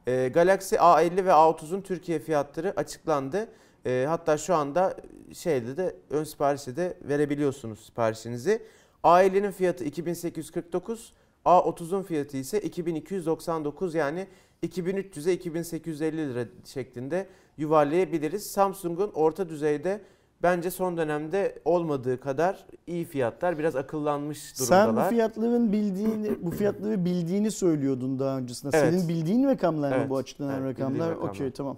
E, Galaxy A50 ve A30'un Türkiye fiyatları açıklandı. E, hatta şu anda şeyde de ön siparişte de verebiliyorsunuz siparişinizi. A50'nin fiyatı 2849, A30'un fiyatı ise 2299 yani 2300'e 2850 lira şeklinde yuvarlayabiliriz. Samsung'un orta düzeyde bence son dönemde olmadığı kadar iyi fiyatlar. Biraz akıllanmış Sen bu durumdalar. fiyatların bildiğini, bu fiyatları bildiğini söylüyordun daha öncesinde. Evet. Senin bildiğin rakamlar mı Evet, bu açıklanan evet, rakamlar? Okey tamam.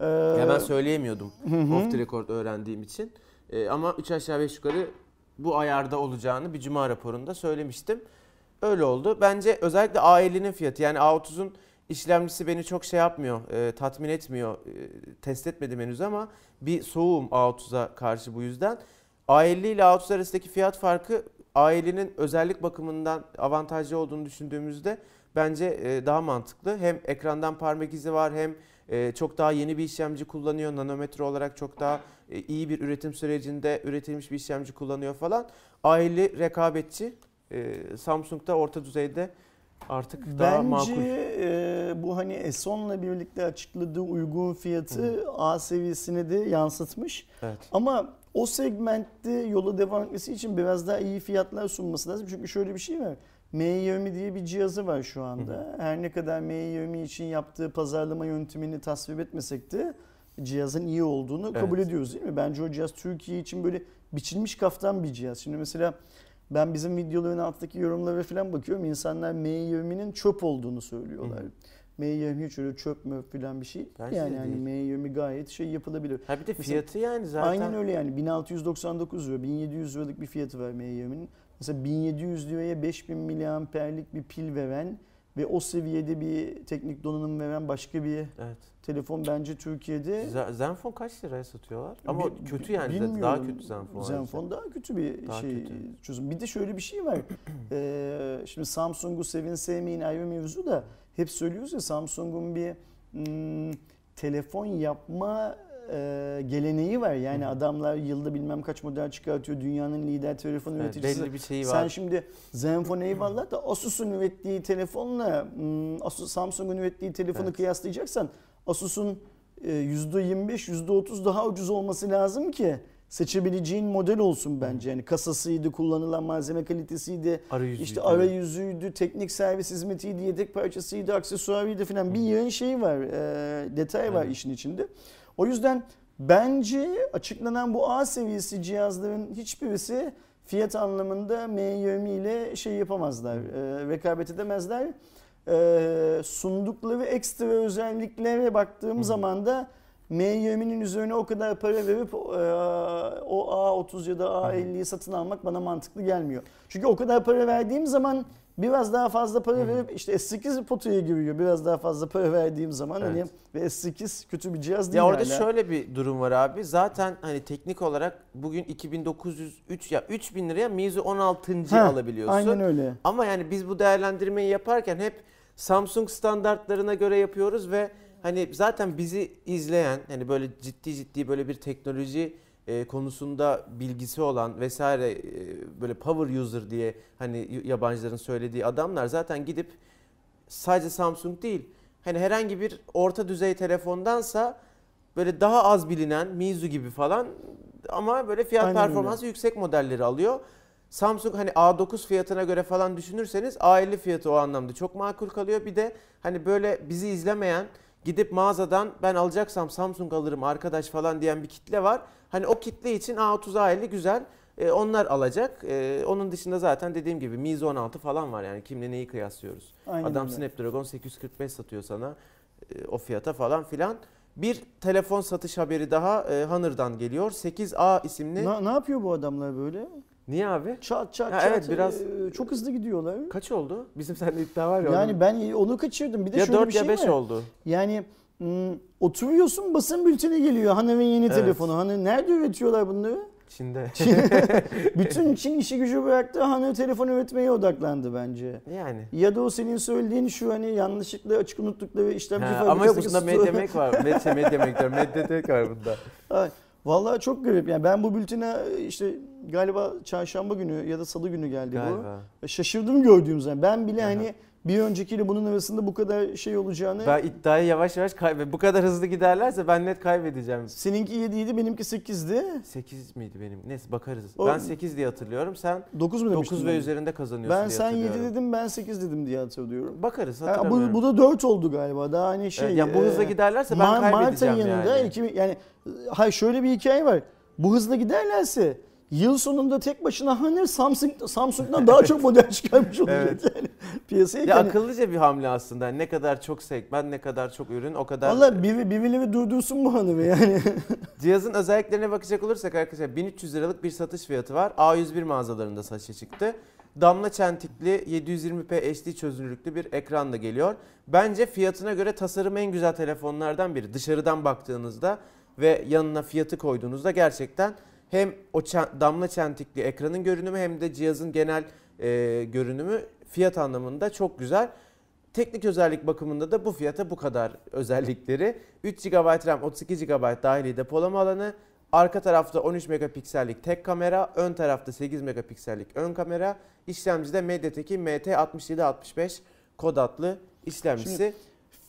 Ee, Ya ben söyleyemiyordum hı hı. off the record öğrendiğim için. Ee, ama 3 aşağı 5 yukarı bu ayarda olacağını bir cuma raporunda söylemiştim. Öyle oldu. Bence özellikle A50'nin fiyatı yani A30'un işlemcisi beni çok şey yapmıyor, e, tatmin etmiyor. E, test etmedim henüz ama bir soğuğum A30'a karşı bu yüzden. A50 ile A30 arasındaki fiyat farkı A50'nin özellik bakımından avantajlı olduğunu düşündüğümüzde bence e, daha mantıklı. Hem ekrandan parmak izi var hem e, çok daha yeni bir işlemci kullanıyor. Nanometre olarak çok daha e, iyi bir üretim sürecinde üretilmiş bir işlemci kullanıyor falan. A50 rekabetçi. E, Samsung'da orta düzeyde artık daha Bence makul. e, bu hani S10'la birlikte açıkladığı uygun fiyatı A seviyesine de yansıtmış. Evet. Ama o segmentte yola devam etmesi için biraz daha iyi fiyatlar sunması lazım. Çünkü şöyle bir şey var. M20 diye bir cihazı var şu anda. Her ne kadar M20 için yaptığı pazarlama yöntemini tasvip etmesek de cihazın iyi olduğunu kabul Evet. ediyoruz değil mi? Bence o cihaz Türkiye için böyle biçilmiş kaftan bir cihaz. Şimdi mesela ben bizim videoların altındaki yorumlara falan bakıyorum. İnsanlar M20'nin çöp olduğunu söylüyorlar. Hı hı. M20 hiç öyle çöp mü falan bir şey. Bence yani hani M20 gayet şey yapılabilir. Ha bir de Mesela- fiyatı yani zaten. Aynen öyle yani 1699 lira 1700 liralık bir fiyatı var M20'nin. Mesela 1700 liraya 5000 miliamperlik bir pil veren ve o seviyede bir teknik donanım veren başka bir Evet. telefon bence Türkiye'de Z- Zenfone kaç liraya satıyorlar? Ama Bi- kötü yani bilmiyorum. daha kötü Zenfone. Zenfone daha kötü bir Daha şey kötü. çözüm. Bir de şöyle bir şey var. Ee, şimdi Samsung'u sevin sevmeyin ayrı mevzu da hep söylüyoruz ya Samsung'un bir hmm, telefon yapma e, geleneği var. Yani Hı hı. adamlar yılda bilmem kaç model çıkartıyor. Dünyanın lider telefon Evet, üreticisi. belli bir şeyi var. Sen şimdi Zenfone eyvallah da Asus'un ürettiği telefonla hmm, Asus Samsung'un ürettiği telefonu Evet. kıyaslayacaksan Asus'un e, %25, %30 daha ucuz olması lazım ki seçebileceğin model olsun bence. Yani kasasıydı, kullanılan malzeme kalitesiydi, Arayüzü. işte arayüzüydü, teknik servis hizmetiydi, yedek parçasıydı, aksesuarıydı falan bir yığın şey var, e, detay var Aynen. işin içinde. O yüzden bence açıklanan bu A seviyesi cihazların hiçbirisi fiyat anlamında M20 ile şey yapamazlar, e, rekabet edemezler. E, sundukları ekstra özelliklere baktığım Hı. zaman da M20'nin üzerine o kadar para verip e, o A30 ya da A50'yi satın almak bana mantıklı gelmiyor. Çünkü o kadar para verdiğim zaman biraz daha fazla para verip işte S8 potaya giriyor. Biraz daha fazla para verdiğim zaman hani Evet. ve S8 kötü bir cihaz değil Ya orada hala. şöyle bir durum var abi. Zaten hani teknik olarak bugün 2903 ya 3000 liraya Mizu 16. Ha, alabiliyorsun. Aynen öyle. Ama yani biz bu değerlendirmeyi yaparken hep Samsung standartlarına göre yapıyoruz ve hani zaten bizi izleyen hani böyle ciddi ciddi böyle bir teknoloji e, konusunda bilgisi olan vesaire e, böyle power user diye hani yabancıların söylediği adamlar zaten gidip sadece Samsung değil hani herhangi bir orta düzey telefondansa böyle daha az bilinen Mizu gibi falan ama böyle fiyat Aynen öyle. performansı yüksek modelleri alıyor. Samsung hani A9 fiyatına göre falan düşünürseniz A50 fiyatı o anlamda çok makul kalıyor. Bir de hani böyle bizi izlemeyen gidip mağazadan ben alacaksam Samsung alırım arkadaş falan diyen bir kitle var. Hani o kitle için A30 A50 güzel. Ee, onlar alacak. Ee, onun dışında zaten dediğim gibi Mizu 16 falan var yani kimle neyi kıyaslıyoruz. Aynen Adam öyle. Snapdragon 845 satıyor sana e, o fiyata falan filan. Bir telefon satış haberi daha e, Honor'dan geliyor. 8A isimli. Ne, ne yapıyor bu adamlar böyle? Niye abi? Çat çat Ya çat. evet, biraz- e, çok hızlı gidiyorlar. Kaç oldu? Bizim sende iddia var ya. Yani onun. ben onu kaçırdım. Bir de ya şöyle 4 bir şey ya 5 var. oldu. Yani hmm, oturuyorsun basın bülteni geliyor. Hanım'ın yeni Evet. telefonu. Hani nerede üretiyorlar bunları? Çin'de. Bütün Çin işi gücü bıraktı. Hanım telefon üretmeye odaklandı bence. yani. Ya da o senin söylediğin şu hani yanlışlıkla açık unuttukları işlemci fabrikası. ama yok bunda Mediamek var. Med Mediamek diyorum. Mediatek var bunda. Vallahi çok garip. Yani ben bu bültene işte galiba çarşamba günü ya da salı günü geldi bu. Galiba. Şaşırdım gördüğüm zaman. Ben bile Aha. hani bir öncekiyle bunun arasında bu kadar şey olacağını Ben iddiayı yavaş yavaş kaybe. Bu kadar hızlı giderlerse ben net kaybedeceğim. seninki 7 idi benimki 8'di. 8 miydi benim? Neyse bakarız. O- Ben 8 diye hatırlıyorum. Sen 9 mu demiştin? 9 ve üzerinde kazanıyorsun Ben diye sen 7 hatırlıyorum. dedim ben 8 dedim diye hatırlıyorum. Bakarız Ha, hatırlamıyorum. bu, bu da 4 oldu galiba. Daha hani şey. Evet, yani bu hızla e, giderlerse ben Ma- kaybedeceğim ayında yani. iki- yani hayır şöyle bir hikaye var. Bu hızla giderlerse yıl sonunda tek başına hani Samsung Samsung'dan daha çok model çıkarmış olacak Evet. yani piyasaya. Ya Yani, akıllıca bir hamle aslında. Ne kadar çok segment, ne kadar çok ürün o kadar... Valla biri, birileri durdursun bu hanımı yani. Cihazın özelliklerine bakacak olursak arkadaşlar 1300 liralık bir satış fiyatı var. A101 mağazalarında satışa çıktı. Damla çentikli 720p HD çözünürlüklü bir ekran da geliyor. Bence fiyatına göre tasarım en güzel telefonlardan biri. Dışarıdan baktığınızda ve yanına fiyatı koyduğunuzda gerçekten hem o damla çentikli ekranın görünümü hem de cihazın genel e, görünümü fiyat anlamında çok güzel. Teknik özellik bakımında da bu fiyata bu kadar özellikleri. 3 GB RAM, 32 GB dahili depolama alanı, arka tarafta 13 megapiksellik tek kamera, ön tarafta 8 megapiksellik ön kamera, işlemcide MediaTek'in MT6765 kod adlı işlemcisi.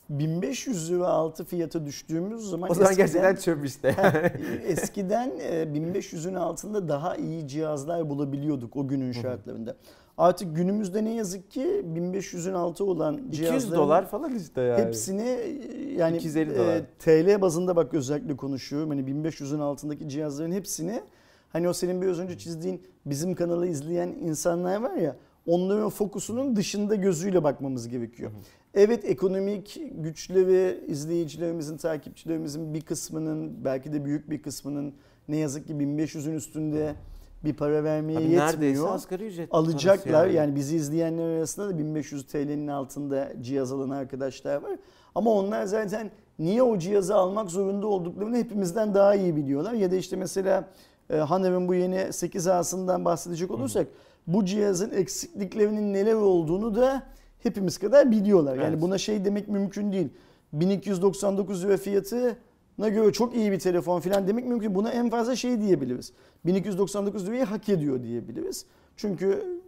1500 lira altı fiyata düştüğümüz zaman o zaman eskiden- gerçekten çöp işte. Eskiden e, 1500'ün altında daha iyi cihazlar bulabiliyorduk o günün şartlarında. Artık günümüzde ne yazık ki 1500'ün altı olan 200 cihazların dolar falan işte yani. hepsini e, yani 250 e. TL bazında bak özellikle konuşuyorum. Hani 1500'ün altındaki cihazların hepsini hani o senin biraz önce çizdiğin bizim kanalı izleyen insanlar var ya onların fokusunun dışında gözüyle bakmamız gerekiyor. Evet ekonomik güçleri izleyicilerimizin, takipçilerimizin bir kısmının belki de büyük bir kısmının ne yazık ki 1500'ün üstünde bir para vermeye Abi yetmiyor. asgari ücret Alacaklar parası yani. bizi izleyenler arasında da 1500 TL'nin altında cihaz alan arkadaşlar var. Ama onlar zaten niye o cihazı almak zorunda olduklarını hepimizden daha iyi biliyorlar. Ya da işte mesela e, Haner'ın bu yeni 8A'sından bahsedecek olursak bu cihazın eksikliklerinin neler olduğunu da hepimiz kadar biliyorlar. Yani Evet. buna şey demek mümkün değil. 1299 lira fiyatı na göre çok iyi bir telefon falan demek mümkün. Buna en fazla şey diyebiliriz. 1299 lirayı hak ediyor diyebiliriz. Çünkü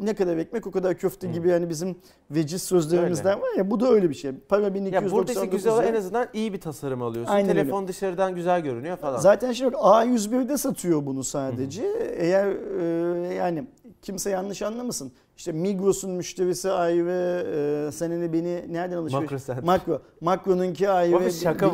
ne kadar ekmek o kadar köfte gibi yani bizim veciz sözlerimizden var ya bu da öyle bir şey. Para Ya 1299 burada işte güzel olan en azından iyi bir tasarım alıyorsun. Aynen öyle. Telefon dışarıdan güzel görünüyor falan. Zaten şimdi bak A101'de satıyor bunu sadece. Eğer e, yani kimse yanlış anlamasın. İşte Migros'un müşterisi ayrı, e, seninle beni nereden alışveriş? Makro Center. Makro. Makro'nunki ayrı,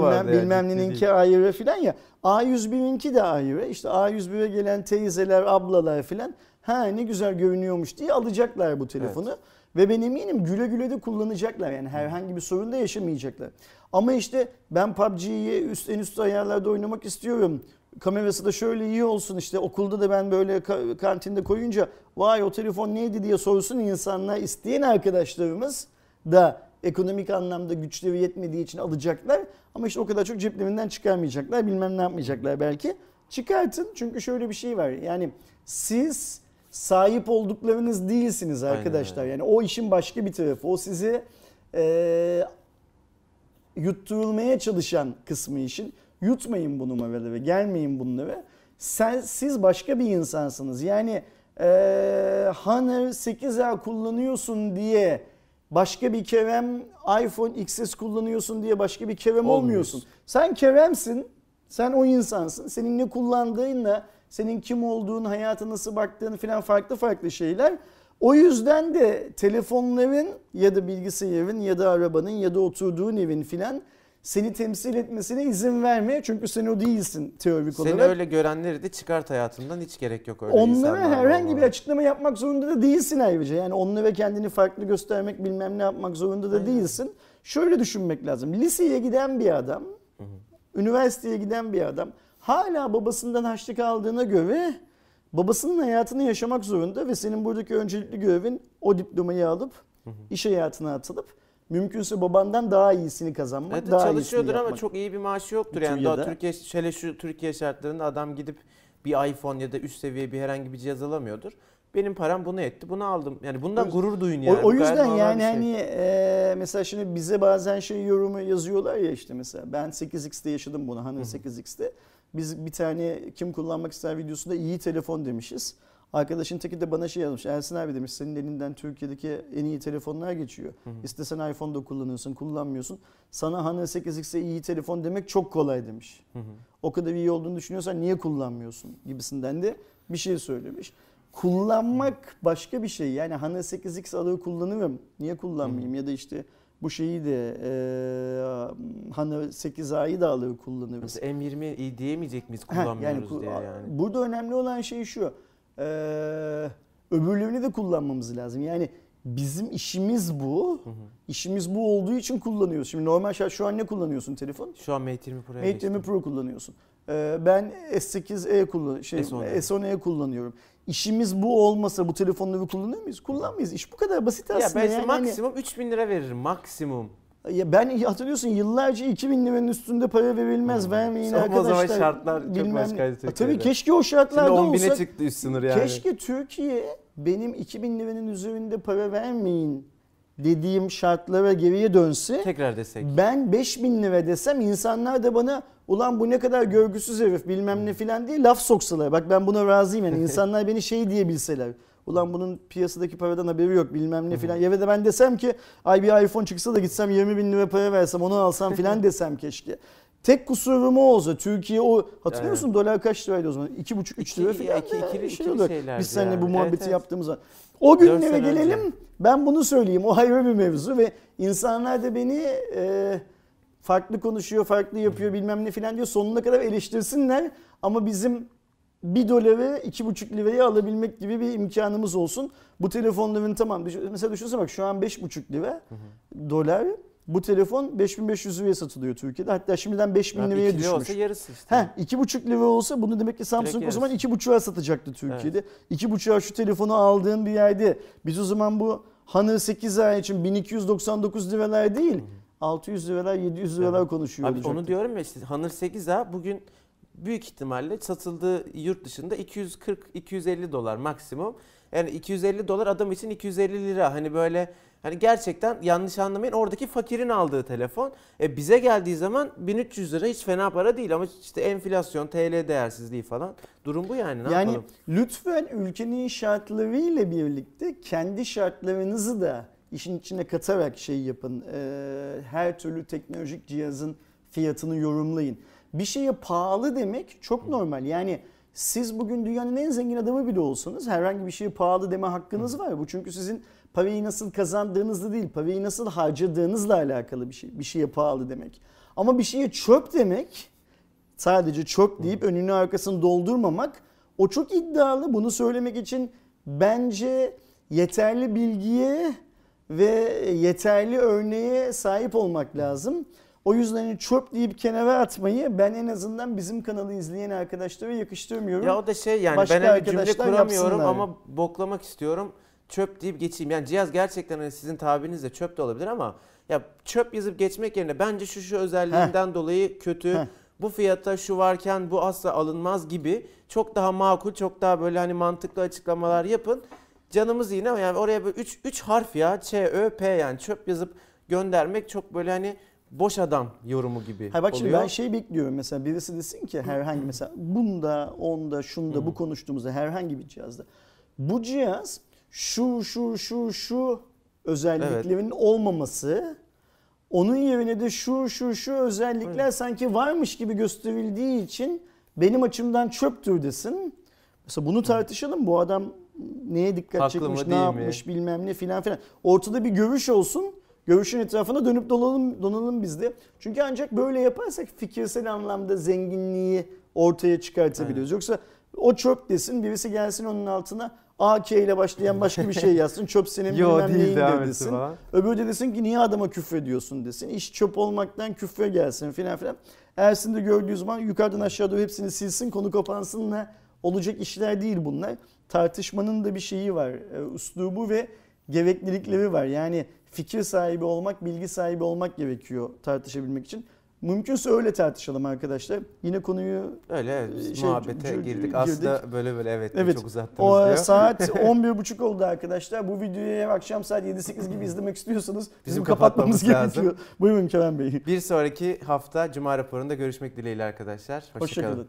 bilmem, yani, bilmem neninki ayrı filan ya. A101'inki de ayrı. İşte A101'e gelen teyzeler, ablalar filan ha ne güzel görünüyormuş diye alacaklar bu telefonu. Ve ben eminim güle güle de kullanacaklar yani herhangi bir sorun da yaşamayacaklar. Ama işte ben PUBG'yi üst en üst ayarlarda oynamak istiyorum. Kamerası da şöyle iyi olsun işte okulda da ben böyle ka- kantinde koyunca vay o telefon neydi diye sorsun insanlar isteyen arkadaşlarımız da ekonomik anlamda güçleri yetmediği için alacaklar. Ama işte o kadar çok ceplerinden çıkarmayacaklar bilmem ne yapmayacaklar belki. Çıkartın çünkü şöyle bir şey var yani siz sahip olduklarınız değilsiniz Aynen arkadaşlar. öyle. Yani o işin başka bir tarafı. O sizi eee yutturulmaya çalışan kısmı işin. Yutmayın bu numaraları, gelmeyin bunlara. Sen, siz başka bir insansınız. Yani eee Honor 8A kullanıyorsun diye başka bir Kerem iPhone XS kullanıyorsun diye başka bir Kerem Olmuyorsun. olmuyorsun. Sen Kerem'sin. Sen o insansın. Senin ne kullandığınla, senin kim olduğun, hayata nasıl baktığın filan farklı farklı şeyler. O yüzden de telefonların ya da bilgisayarın ya da arabanın ya da oturduğun evin filan seni temsil etmesine izin verme. Çünkü sen o değilsin teorik Seni olarak. öyle görenleri de çıkart hayatından hiç gerek yok öyle Onlara herhangi bir açıklama yapmak zorunda da değilsin ayrıca. Yani onlara kendini farklı göstermek bilmem ne yapmak zorunda da Aynen. değilsin. Şöyle düşünmek lazım. Liseye giden bir adam, üniversiteye giden bir adam hala babasından harçlık aldığına göre babasının hayatını yaşamak zorunda ve senin buradaki öncelikli görevin o diplomayı alıp iş hayatına atılıp mümkünse babandan daha iyisini kazanmak, Evet, daha çalışıyordur ama yapmak. çok iyi bir maaşı yoktur yani. Daha Türkiye şöyle şu Türkiye şartlarında adam gidip bir iPhone ya da üst seviye bir herhangi bir cihaz alamıyordur. Benim param bunu etti. Bunu aldım. Yani bundan O- gurur duyun yani. o, gayet yüzden normal yani şey. hani e, mesela şimdi bize bazen şey yorumu yazıyorlar ya işte mesela ben 8x'te yaşadım bunu hani 8x'te. Biz bir tane kim kullanmak ister videosunda iyi telefon demişiz. Arkadaşın teki de bana şey yazmış. Ersin abi demiş senin elinden Türkiye'deki en iyi telefonlar geçiyor. İstesen iPhone'da kullanıyorsun, kullanmıyorsun. Sana hani 8x'e iyi telefon demek çok kolay demiş. Hı hı. O kadar iyi olduğunu düşünüyorsan niye kullanmıyorsun gibisinden de bir şey söylemiş. Kullanmak başka bir şey. Yani hani 8x alır kullanırım. Niye kullanmayayım? Ya da işte bu şeyi de e, hani 8A'yı da alır kullanırız. Mesela M20 iyi diyemeyecek miyiz kullanmıyoruz ku- diye yani. Burada önemli olan şey şu. E, öbürlerini de kullanmamız lazım. Yani bizim işimiz bu. İşimiz bu olduğu için kullanıyoruz. Şimdi normal şart şu an ne kullanıyorsun telefon? Şu an Mate 20 Pro'ya Mate geçtim. 20 Pro kullanıyorsun. Ee, Ben S8e kullan şey S10e. S10e kullanıyorum. İşimiz bu olmasa bu telefonları kullanır mıyız? Kullanmayız. İş bu kadar basit Ya aslında. ben işte yani maksimum 3000 lira veririm maksimum. Ya ben hatırlıyorsun yıllarca 2000 liranın üstünde para verilmez. Hmm. Vermeyin Ama o zaman arkadaşlar. şartlar çok Bilmem başkaydı ne. Türkiye'de. Tabii keşke o Şimdi şartlarda 10 bine olsa. çıktı üst sınır yani. Keşke Türkiye benim 2000 liranın üzerinde para vermeyin dediğim şartlara geriye dönse. Tekrar desek. Ben 5000 lira desem insanlar da bana ulan bu ne kadar görgüsüz herif bilmem ne filan diye laf soksalar. Bak ben buna razıyım yani insanlar beni şey diyebilseler. Ulan bunun piyasadaki paradan haberi yok bilmem ne filan. Ya da ben desem ki ay bir iPhone çıksa da gitsem 20 bin lira para versem onu alsam filan desem keşke. Tek kusurum o olsa Türkiye o hatırlıyor musun dolar kaç liraydı o zaman? 2,5-3 lira İki- filan. iki- ikili olur. şeylerdi Biz seninle yani. bu Evet, muhabbeti evet. yaptığımız zaman. O günlere sene önce. gelelim. Ben bunu söyleyeyim. O ayrı bir mevzu ve insanlar da beni e, farklı konuşuyor, farklı yapıyor bilmem ne filan diyor. Sonuna kadar eleştirsinler ama bizim bir doları iki buçuk liraya alabilmek gibi bir imkanımız olsun. Bu telefonların tamam mesela düşünsene bak şu an beş buçuk lira dolar. Bu telefon 5500 liraya satılıyor Türkiye'de. Hatta şimdiden 5000 Abi liraya düşmüş. olsa yarısı işte. Heh, iki buçuk lira olsa bunu demek ki Samsung o zaman iki buçuğa satacaktı Türkiye'de. İki buçuğa şu telefonu aldığın bir yerde biz o zaman bu Honor 8 ay için 1299 liralar değil 600 liralar 700 liralar Evet. konuşuyor Abi olacaktık. onu diyorum ya işte Honor 8A bugün büyük ihtimalle satıldığı yurt dışında 240-250 dolar maksimum. Yani 250 dolar adam için 250 lira. Hani böyle hani gerçekten yanlış anlamayın oradaki fakirin aldığı telefon. E bize geldiği zaman 1300 lira hiç fena para değil ama işte enflasyon, TL değersizliği falan. Durum bu yani ne yani yapalım? lütfen ülkenin şartlarıyla birlikte kendi şartlarınızı da işin içine katarak şey yapın. Ee, her türlü teknolojik cihazın fiyatını yorumlayın. Bir şeye pahalı demek çok normal. Yani siz bugün dünyanın en zengin adamı bile olsanız herhangi bir şeye pahalı deme hakkınız var. Bu çünkü sizin parayı nasıl kazandığınızla değil, parayı nasıl harcadığınızla alakalı bir şey. Bir şeye pahalı demek. Ama bir şeye çöp demek sadece çöp deyip önünü arkasını doldurmamak o çok iddialı. Bunu söylemek için bence yeterli bilgiye ve yeterli örneğe sahip olmak lazım. O yüzden hani çöp deyip kenara atmayı ben en azından bizim kanalı izleyen arkadaşlara yakıştırmıyorum. Ya o da şey yani Başka ben hani cümle kuramıyorum ama boklamak istiyorum. Çöp deyip geçeyim. Yani cihaz gerçekten hani sizin tabirinizle çöp de olabilir ama ya çöp yazıp geçmek yerine bence şu şu özelliğinden dolayı kötü. Heh. Bu fiyata şu varken bu asla alınmaz gibi çok daha makul, çok daha böyle hani mantıklı açıklamalar yapın. Canımız yine yani oraya böyle 3 3 harf ya Ç Ö P yani çöp yazıp göndermek çok böyle hani boş adam yorumu gibi Ha bak şimdi oluyor. ben şey bekliyorum mesela birisi desin ki herhangi mesela bunda, onda, şunda bu konuştuğumuzda herhangi bir cihazda. Bu cihaz şu şu şu şu özelliklerinin olmaması onun yerine de şu şu şu özellikler sanki varmış gibi gösterildiği için benim açımdan çöptür desin. Mesela bunu tartışalım. Bu adam neye dikkat Haklı çekmiş, ne değil mi? yapmış bilmem ne filan filan. Ortada bir görüş olsun. Görüşün etrafına dönüp dolanalım, donalım biz de. Çünkü ancak böyle yaparsak fikirsel anlamda zenginliği ortaya çıkartabiliyoruz. Yoksa o çöp desin, birisi gelsin onun altına AK ile başlayan başka bir şey yazsın. Çöp senin Yo, bilmem değil, etsin desin. Öbürü de desin ki niye adama küfrediyorsun desin. İş çöp olmaktan küfre gelsin filan filan. Ersin de gördüğü zaman yukarıdan aşağı doğru hepsini silsin konu kapansınla olacak işler değil bunlar. Tartışmanın da bir şeyi var. e, Üslubu ve gereklilikleri var. Yani fikir sahibi olmak, bilgi sahibi olmak gerekiyor tartışabilmek için. Mümkünse öyle tartışalım arkadaşlar. Yine konuyu Öyle biz Şey, muhabbete girdik. girdik. Aslında böyle böyle evet, Evet. çok uzattınız o diyor. saat 11.30 oldu arkadaşlar. Bu videoyu eğer akşam saat 7-8 gibi izlemek istiyorsanız bizim, Bizim kapatmamız, kapatmamız gerekiyor. Buyurun Kerem Bey. Bir sonraki hafta Cuma raporunda görüşmek dileğiyle arkadaşlar. Hoşçakalın. Hoşçakalın.